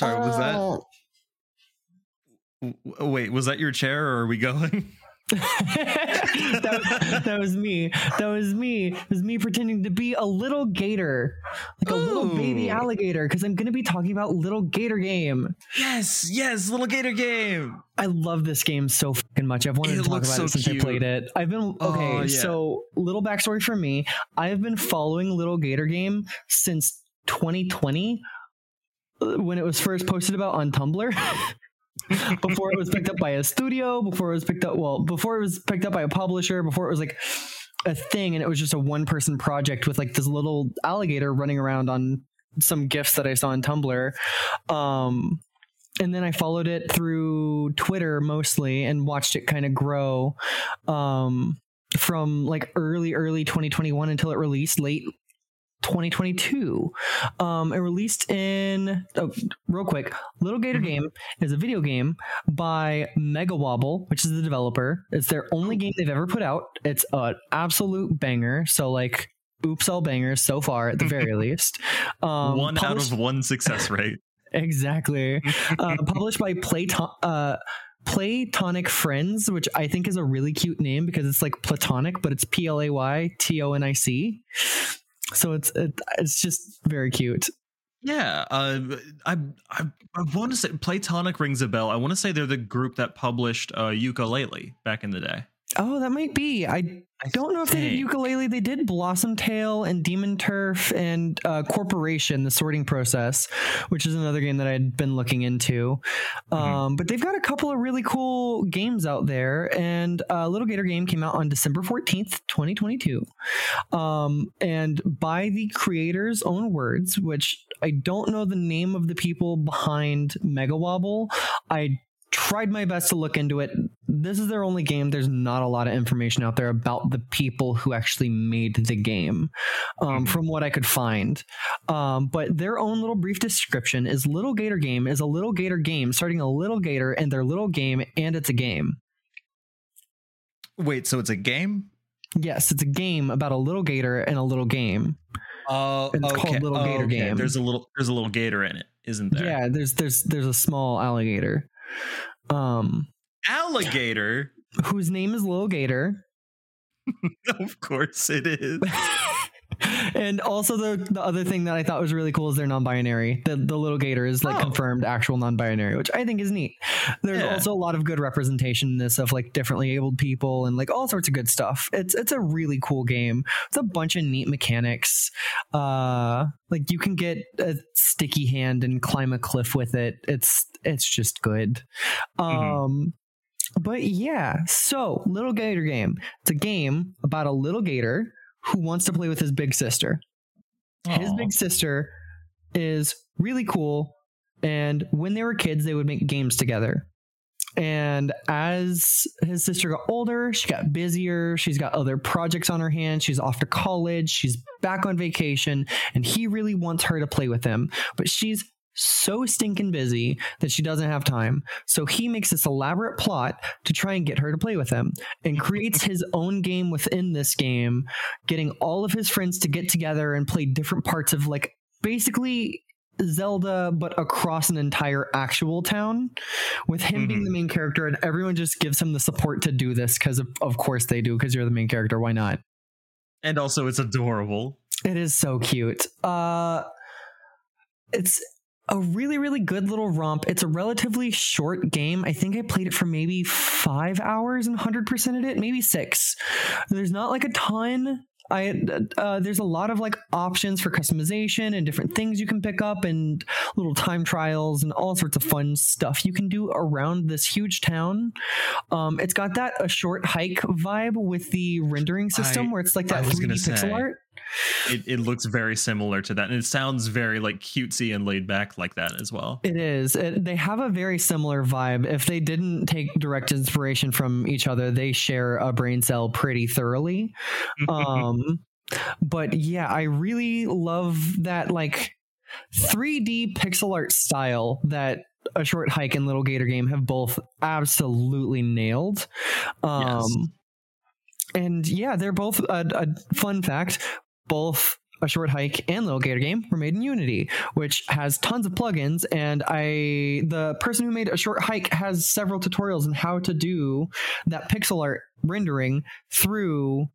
Sorry, was that? Oh. Wait, was that your chair, or are we going? that, that was me. That was me. It was me pretending to be a little gator, like a little baby alligator, because I'm going to be talking about Little Gator Game. yes, yes, little gator game. I love this game so fucking much. I've wanted It to talk about so it since cute. I played it. I've been Oh, okay. yeah. So, little backstory for me: I've been following Little Gator Game since 2020 uh, when it was first posted about on Tumblr. before it was picked up by a studio, before it was picked up, well, before it was picked up by a publisher, before it was like a thing, and it was just a one person project with like this little alligator running around on some gifs that I saw on Tumblr. Um, and then I followed it through Twitter mostly and watched it kind of grow um, from like early, early 2021 until it released late 2022. Um, it released in, oh, real quick, Little Gator Mhm. Game is a video game by MegaWobble, which is the developer. It's their only game they've ever put out. It's an absolute banger. So, like, oops, all bangers so far at the very least. Um, one out of one success rate. exactly uh, published by Platon uh Playtonic Friends, which I think is a really cute name because it's like platonic, but it's P L A Y T O N I C. So it's it, it's just very cute. Yeah, uh, I, I I want to say Playtonic rings a bell. I want to say they're the group that published uh, Yooka-Laylee back in the day. Oh, that might be. I I don't know if they did Yooka-Laylee. They did Blossom Tail and Demon Turf and uh, Corporation, the sorting process, which is another game that I'd been looking into. Um, but they've got a couple of really cool games out there. And uh, Little Gator Game came out on December 14th, 2022. Um, and by the creator's own words, which I don't know the name of the people behind MegaWobble. I tried my best to look into it. This is their only game. There's not a lot of information out there about the people who actually made the game, um, Mhm. from what I could find. Um, but their own little brief description is Little Gator Game is a little gator game starting a little gator and their little game, and it's a game. Wait, so it's a game? Yes, it's a game about a little gator and a little game. Oh, It's called Little Gator Game. There's a little there's a little gator in it, isn't there? Yeah, there's there's there's a small alligator, um, Alligator. whose name is Little Gator. of course it is. and also the the other thing that I thought was really cool is they're non-binary. The the little gator is like Oh. confirmed actual non-binary, which I think is neat. There's Yeah. also a lot of good representation in this of like differently abled people and like all sorts of good stuff. It's it's a really cool game. It's a bunch of neat mechanics. Uh like you can get a sticky hand and climb a cliff with it. It's it's just good. Mhm. Um but yeah, so Little Gator Game. It's a game about a little gator who wants to play with his big sister. His big sister is really cool. And when they were kids, they would make games together. And as his sister got older, she got busier. She's got other projects on her hands. She's off to college. She's back on vacation. And he really wants her to play with him. But she's so stinking busy that she doesn't have time. So he makes this elaborate plot to try and get her to play with him and creates his own game within this game getting all of his friends to get together and play different parts of like basically Zelda, but across an entire actual town, with him being Mhm. the main character, and everyone just gives him the support to do this because, of, of course, they do because you're the main character. Why not? and also it's adorable. It is so cute. Uh, it's a really, really good little romp. It's a relatively short game. I think I played it for maybe five hours and 100%ed it, maybe six. There's not like a ton. I uh, there's a lot of like options for customization and different things you can pick up and little time trials and all sorts of fun stuff you can do around this huge town. Um, it's got that a short hike vibe with the rendering system I- where it's like that was 3D gonna pixel say. art. It, it looks very similar to that, and it sounds very like cutesy and laid back like that as well. It is. It, they have a very similar vibe. If they didn't take direct inspiration from each other, they share a brain cell pretty thoroughly. Um, but yeah, I really love that like 3D pixel art style that a short hike and little gator game have both absolutely nailed. Um, Yes. And yeah, they're both a, a fun fact. Both a short hike and little gator game were made in unity which has tons of plugins and i the person who made a short hike has several tutorials on how to do that pixel art rendering through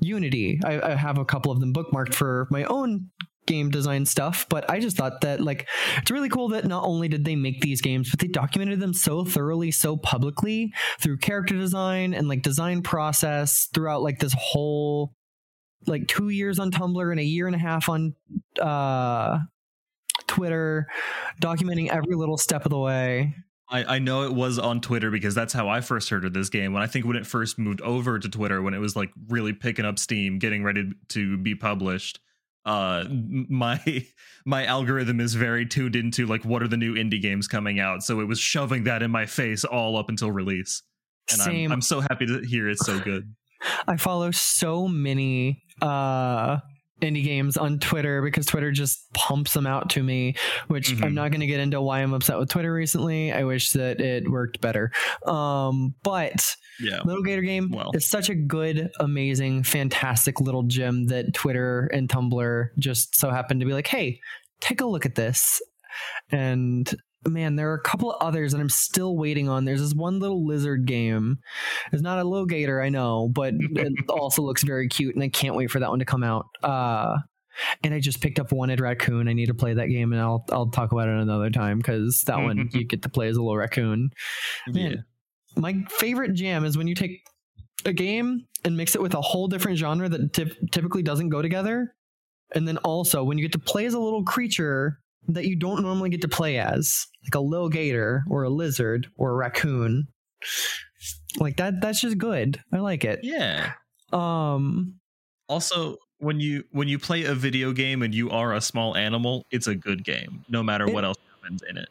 unity i, I have a couple of them bookmarked for my own game design stuff but i just thought that like it's really cool that not only did they make these games but they documented them so thoroughly so publicly through character design and like design process throughout like this whole like two years on tumblr and a year and a half on uh twitter documenting every little step of the way I, I know it was on Twitter because that's how I first heard of this game. When I think when it first moved over to Twitter, when it was like really picking up steam, getting ready to be published, uh my my algorithm is very tuned into like what are the new indie games coming out. So it was shoving that in my face all up until release. And Same. I'm, I'm so happy to hear it's so good. I follow so many uh indie games on Twitter because Twitter just pumps them out to me, which Mhm. I'm not going to get into why I'm upset with Twitter recently. I wish that it worked better. Um, but yeah Little Gator Game Well. is such a good, amazing, fantastic little gem that Twitter and Tumblr just so happened to be like, hey, take a look at this. And man, there are a couple of others that I'm still waiting on. There's this one little lizard game. It's not a little gator, I know, but it also looks very cute, and I can't wait for that one to come out. Uh, and I just picked up Wanted Raccoon. I need to play that game, and I'll I'll talk about it another time because that one you get to play as a little raccoon yeah my favorite jam is when you take a game and mix it with a whole different genre that typ- typically doesn't go together and then also when you get to play as a little creature that you don't normally get to play as like a little gator or a lizard or a raccoon. Like that that's just good. I like it. Yeah. Um also when you when you play a video game and you are a small animal it's a good game no matter It- what else happens in it.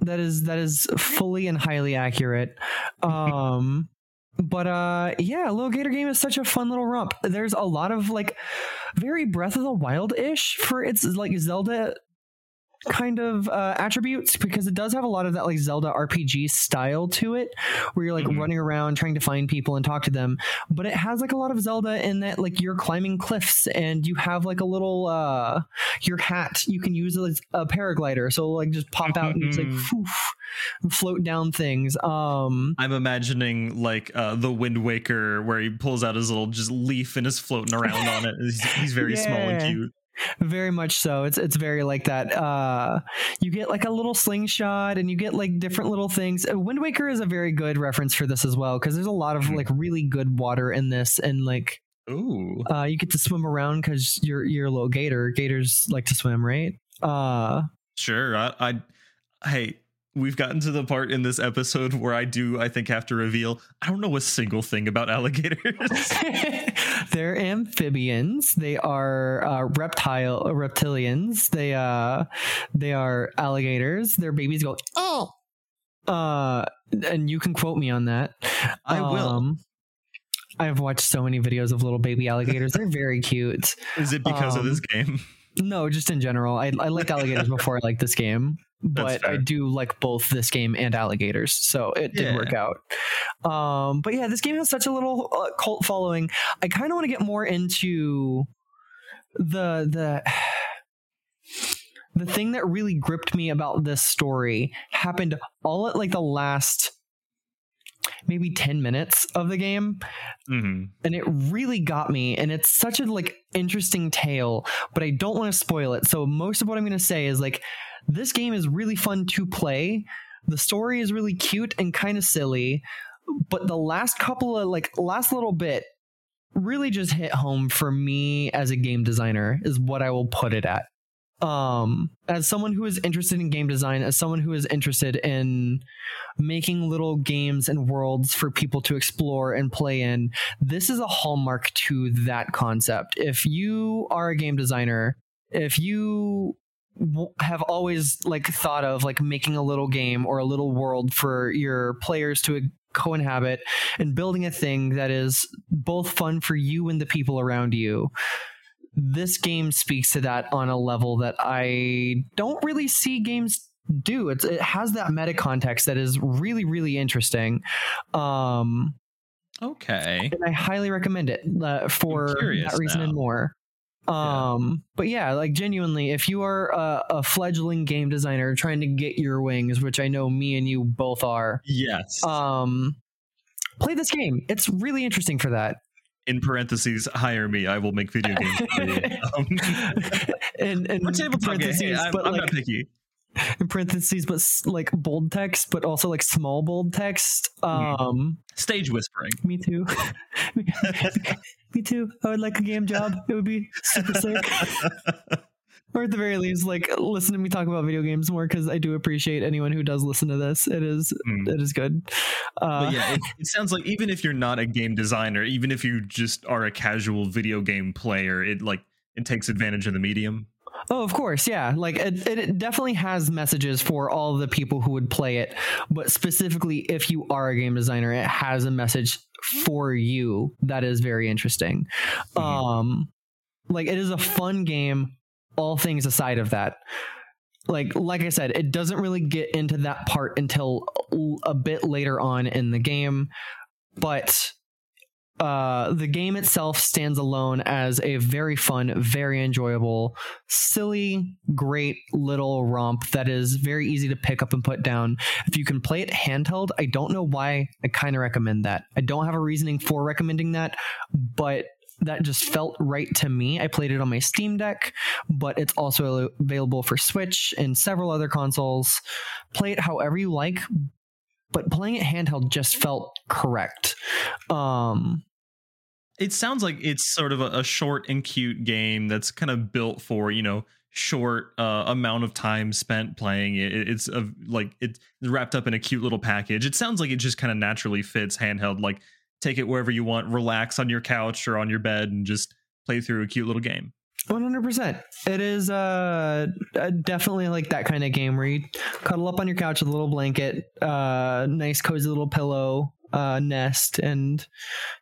That is that is fully and highly accurate. Um but uh yeah little gator game is such a fun little romp. There's a lot of like very breath of the wild ish for its like zelda kind of uh, attributes because it does have a lot of that like zelda rpg style to it where you're like Mhm. running around trying to find people and talk to them. But it has like a lot of zelda in that like you're climbing cliffs and you have like a little uh your hat you can use as a paraglider. So like just pop out and it's like poof, float down things. Um i'm imagining like uh the wind waker where he pulls out his little just leaf and is floating around on it. He's, he's very small and cute very much so it's it's very like that uh you get like a little slingshot and you get like different little things Uh, wind waker is a very good reference for this as well because there's a lot of Mhm. like really good water in this and like Ooh. uh you get to swim around because you're you're a little gator gators like to swim right uh Sure. I, I hey, we've gotten to the part in this episode where I do, I think, have to reveal I don't know a single thing about alligators. they're amphibians they are uh, reptile uh, reptilians they uh they are alligators their babies go oh uh and you can quote me on that I will. Um, I've watched so many videos of little baby alligators. They're very cute. Is it because of this um, game? No, just in general. I, I liked alligators before I liked this game, That's but I do like both this game and alligators. So it did Yeah. work out. Um, but yeah, this game has such a little uh, cult following. I kind of want to get more into the the the thing that really gripped me about this story happened all at like the last maybe 10 minutes of the game hmm and it really got me and it's such a like interesting tale but i don't want to spoil it so most of what i'm going to say is like this game is really fun to play. The story is really cute and kind of silly but the last couple of like last little bit really just hit home for me as a game designer is what i will put it at. Um as someone who is interested in game design as someone who is interested in making little games and worlds for people to explore and play in this is a hallmark to that concept. If you are a game designer if you have always like thought of like making a little game or a little world for your players to co-inhabit and building a thing that is both fun for you and the people around you this game speaks to that on a level that I don't really see games do. It's, it has that meta context that is really, really interesting. Um, Okay. and I highly recommend it uh, for that reason now. and more. Um, but yeah, like genuinely, if you are a, a fledgling game designer trying to get your wings, which I know me and you both are, Yes. um, play this game. It's really interesting for that. In parentheses, hire me. I will make video games. for you. Um, and and game. Hey, parentheses, I'm, but I'm like not picky. In parentheses, but like bold text, but also like small bold text. Mhm. Um, Stage whispering. me too. me too. I would like a game job. It would be super sick. or at the very least, like listen to me talk about video games more because I do appreciate anyone who does listen to this. It is Mm. it is good. Uh, But yeah, it, it sounds like even if you're not a game designer, even if you just are a casual video game player, it like it takes advantage of the medium. Oh, of course, yeah. Like it, it, it definitely has messages for all the people who would play it, but specifically if you are a game designer, it has a message for you that is very interesting. Mhm. Um like it is a fun game all things aside of that. Like like I said, it doesn't really get into that part until a bit later on in the game, but uh, the game itself stands alone as a very fun, very enjoyable, silly, great little romp that is very easy to pick up and put down. If you can play it handheld, I don't know why I kind of recommend that. I don't have a reasoning for recommending that, but that just felt right to me. I played it on my Steam Deck, but it's also available for Switch and several other consoles. Play it however you like, but playing it handheld just felt correct. Um, It sounds like it's sort of a, a short and cute game that's kind of built for you know short uh, amount of time spent playing it. It- It's a, like it's wrapped up in a cute little package. It sounds like it just kind of naturally fits handheld. Like take it wherever you want, relax on your couch or on your bed, and just play through a cute little game. One hundred percent. It is uh, definitely like that kind of game where you cuddle up on your couch with a little blanket, uh, nice cozy little pillow, uh, nest, and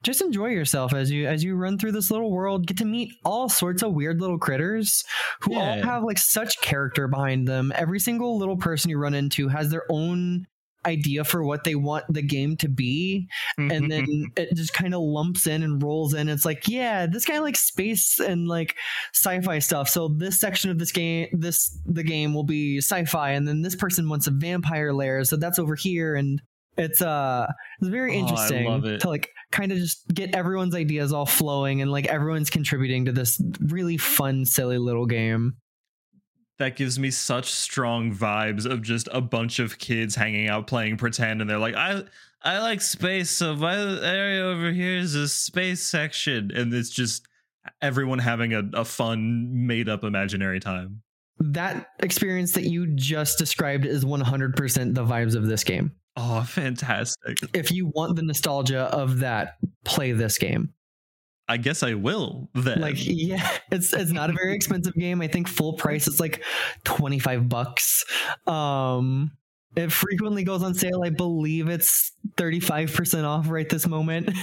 just enjoy yourself as you as you run through this little world. Get to meet all sorts of weird little critters who all have like such character behind them. Every single little person you run into has their own idea for what they want the game to be and then it just kind of lumps in and rolls in. It's like, yeah, this guy likes space and like sci-fi stuff. So this section of this game, this the game will be sci-fi, and then this person wants a vampire lair, so that's over here. And it's uh, it's very Oh, interesting it. to like kind of just get everyone's ideas all flowing and like everyone's contributing to this really fun, silly little game. that gives me such strong vibes of just a bunch of kids hanging out playing pretend and they're like i i like space so my area over here is a space section and it's just everyone having a, a fun made up imaginary time That experience that you just described is 100% the vibes of this game. Oh fantastic. If you want the nostalgia of that, play this game. i guess i will then. Like yeah it's it's not a very expensive game. I think full price is like 25 bucks. Um it frequently goes on sale. I believe it's 35% off right this moment.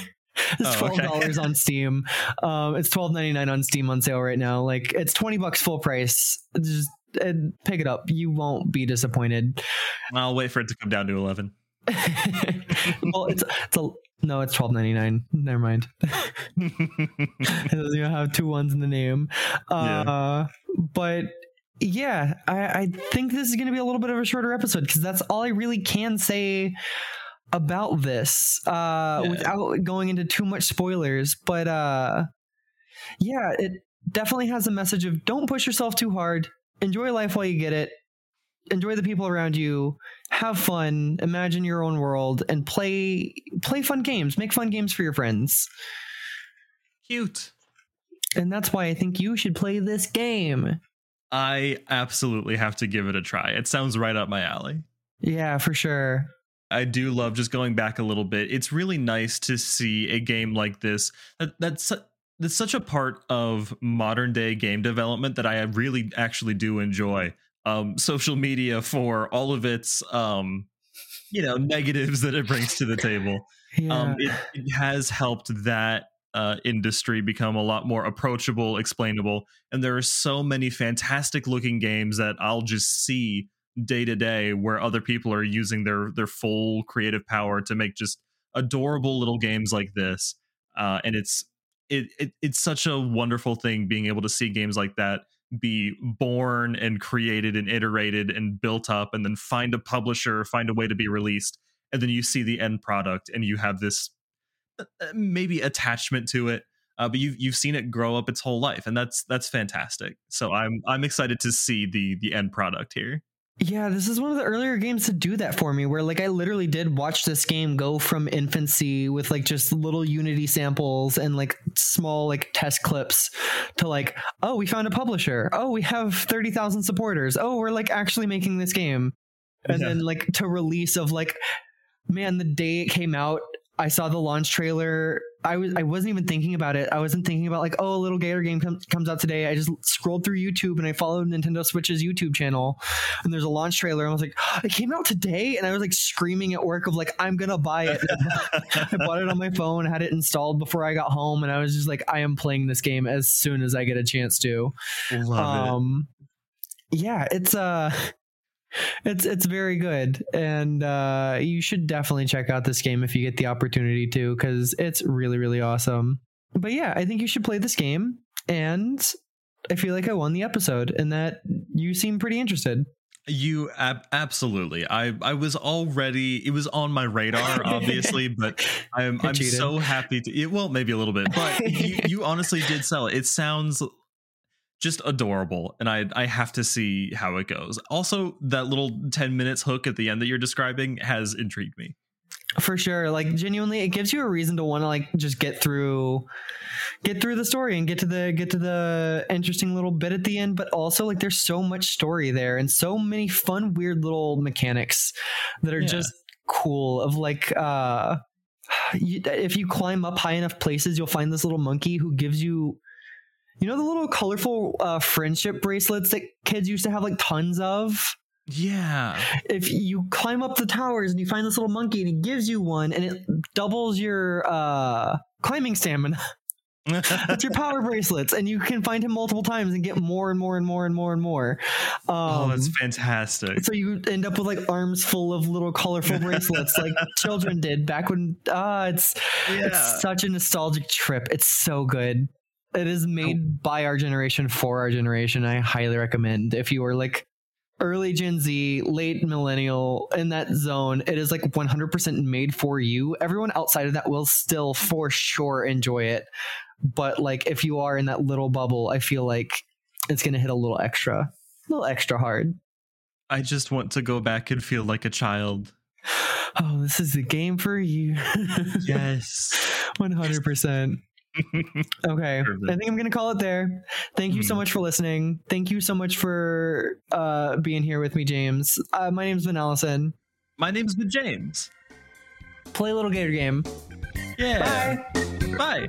It's Oh, okay. $12 on steam. Um it's $12.99 on steam on sale right now. Like it's 20 bucks full price. Just uh, pick it up. You won't be disappointed. I'll wait for it to come down to 11 well it's it's a no it's $12.99 never mind it doesn't even have two ones in the name. Uh, But yeah, I, I think this is going to be a little bit of a shorter episode because that's all I really can say about this uh, Yeah. without going into too much spoilers. But uh, yeah, it definitely has a message of don't push yourself too hard. Enjoy life while you get it. Enjoy the people around you. Have fun. Imagine your own world and play play fun games. Make fun games for your friends. cute And that's why I think you should play this game. i absolutely have to give it a try it sounds right up my alley Yeah, for sure. I do love just going back a little bit. It's really nice to see a game like this that, that's that's such a part of modern day game development that I really actually do enjoy. Um, social media for all of its um, you know negatives that it brings to the table. Yeah. Um, it, it has helped that uh, industry become a lot more approachable, explainable, and there are so many fantastic looking games that I'll just see day to day where other people are using their their full creative power to make just adorable little games like this. Uh, and it's it, it it's such a wonderful thing being able to see games like that be born and created and iterated and built up and then find a publisher find a way to be released and then you see the end product and you have this uh, uh, maybe attachment to it uh, but you've you've seen it grow up its whole life and that's that's fantastic. So i'm i'm excited to see the the end product here yeah, this is one of the earlier games to do that for me where like I literally did watch this game go from infancy with like just little Unity samples and like small like test clips to like, oh, we found a publisher. Oh, we have 30,000 supporters. Oh, we're like actually making this game. And yeah. then like to release of like man, the day it came out, I saw the launch trailer. I was I wasn't even thinking about it. I wasn't thinking about like, oh, a little Gator game com- comes out today. I just scrolled through YouTube and I followed Nintendo Switch's YouTube channel, and there's a launch trailer. And I was like, it came out today, and I was like screaming at work of like, I'm gonna buy it. I bought it on my phone, had it installed before I got home, and I was just like, I am playing this game as soon as I get a chance to. Love um, it. Yeah, it's uh it's it's very good. And uh, you should definitely check out this game if you get the opportunity to because it's really really awesome. But yeah i think you should play this game. And i feel like i won the episode and that you seem pretty interested. You ab- absolutely. I I was already it was on my radar obviously, but I'm I'm so happy to it, well maybe a little bit, but you, you honestly did sell it. It sounds just adorable and i i have to see how it goes also that little 10 minutes hook at the end that you're describing has intrigued me for sure like genuinely it gives you a reason to want to like just get through get through the story and get to the get to the interesting little bit at the end but also like there's so much story there and so many fun weird little mechanics that are yeah. just cool of like uh you, if you climb up high enough places you'll find this little monkey who gives you you know the little colorful uh, friendship bracelets that kids used to have like tons of? Yeah. If you climb up the towers and you find this little monkey and he gives you one and it doubles your uh, climbing stamina. That's your power bracelets, and you can find him multiple times and get more and more and more and more and more. Um, oh, that's um, fantastic! So you end up with like arms full of little colorful bracelets, like children did back when. Ah, uh, it's yeah. it's such a nostalgic trip. It's so good. It is made by our generation for our generation. I highly recommend if you are like early Gen Z, late millennial in that zone, it is like 100% made for you. Everyone outside of that will still for sure enjoy it. But like if you are in that little bubble, I feel like it's going to hit a little extra, a little extra hard. I just want to go back and feel like a child. Oh, this is the game for you. yes. 100%. Okay. Perfect. I think I'm going to call it there. Thank you so hmm. much for listening. Thank you so much for uh, being here with me, James. Uh, my name's Ben Allison. My name's Ben James. Play a little gator game. Yeah. Bye. Bye.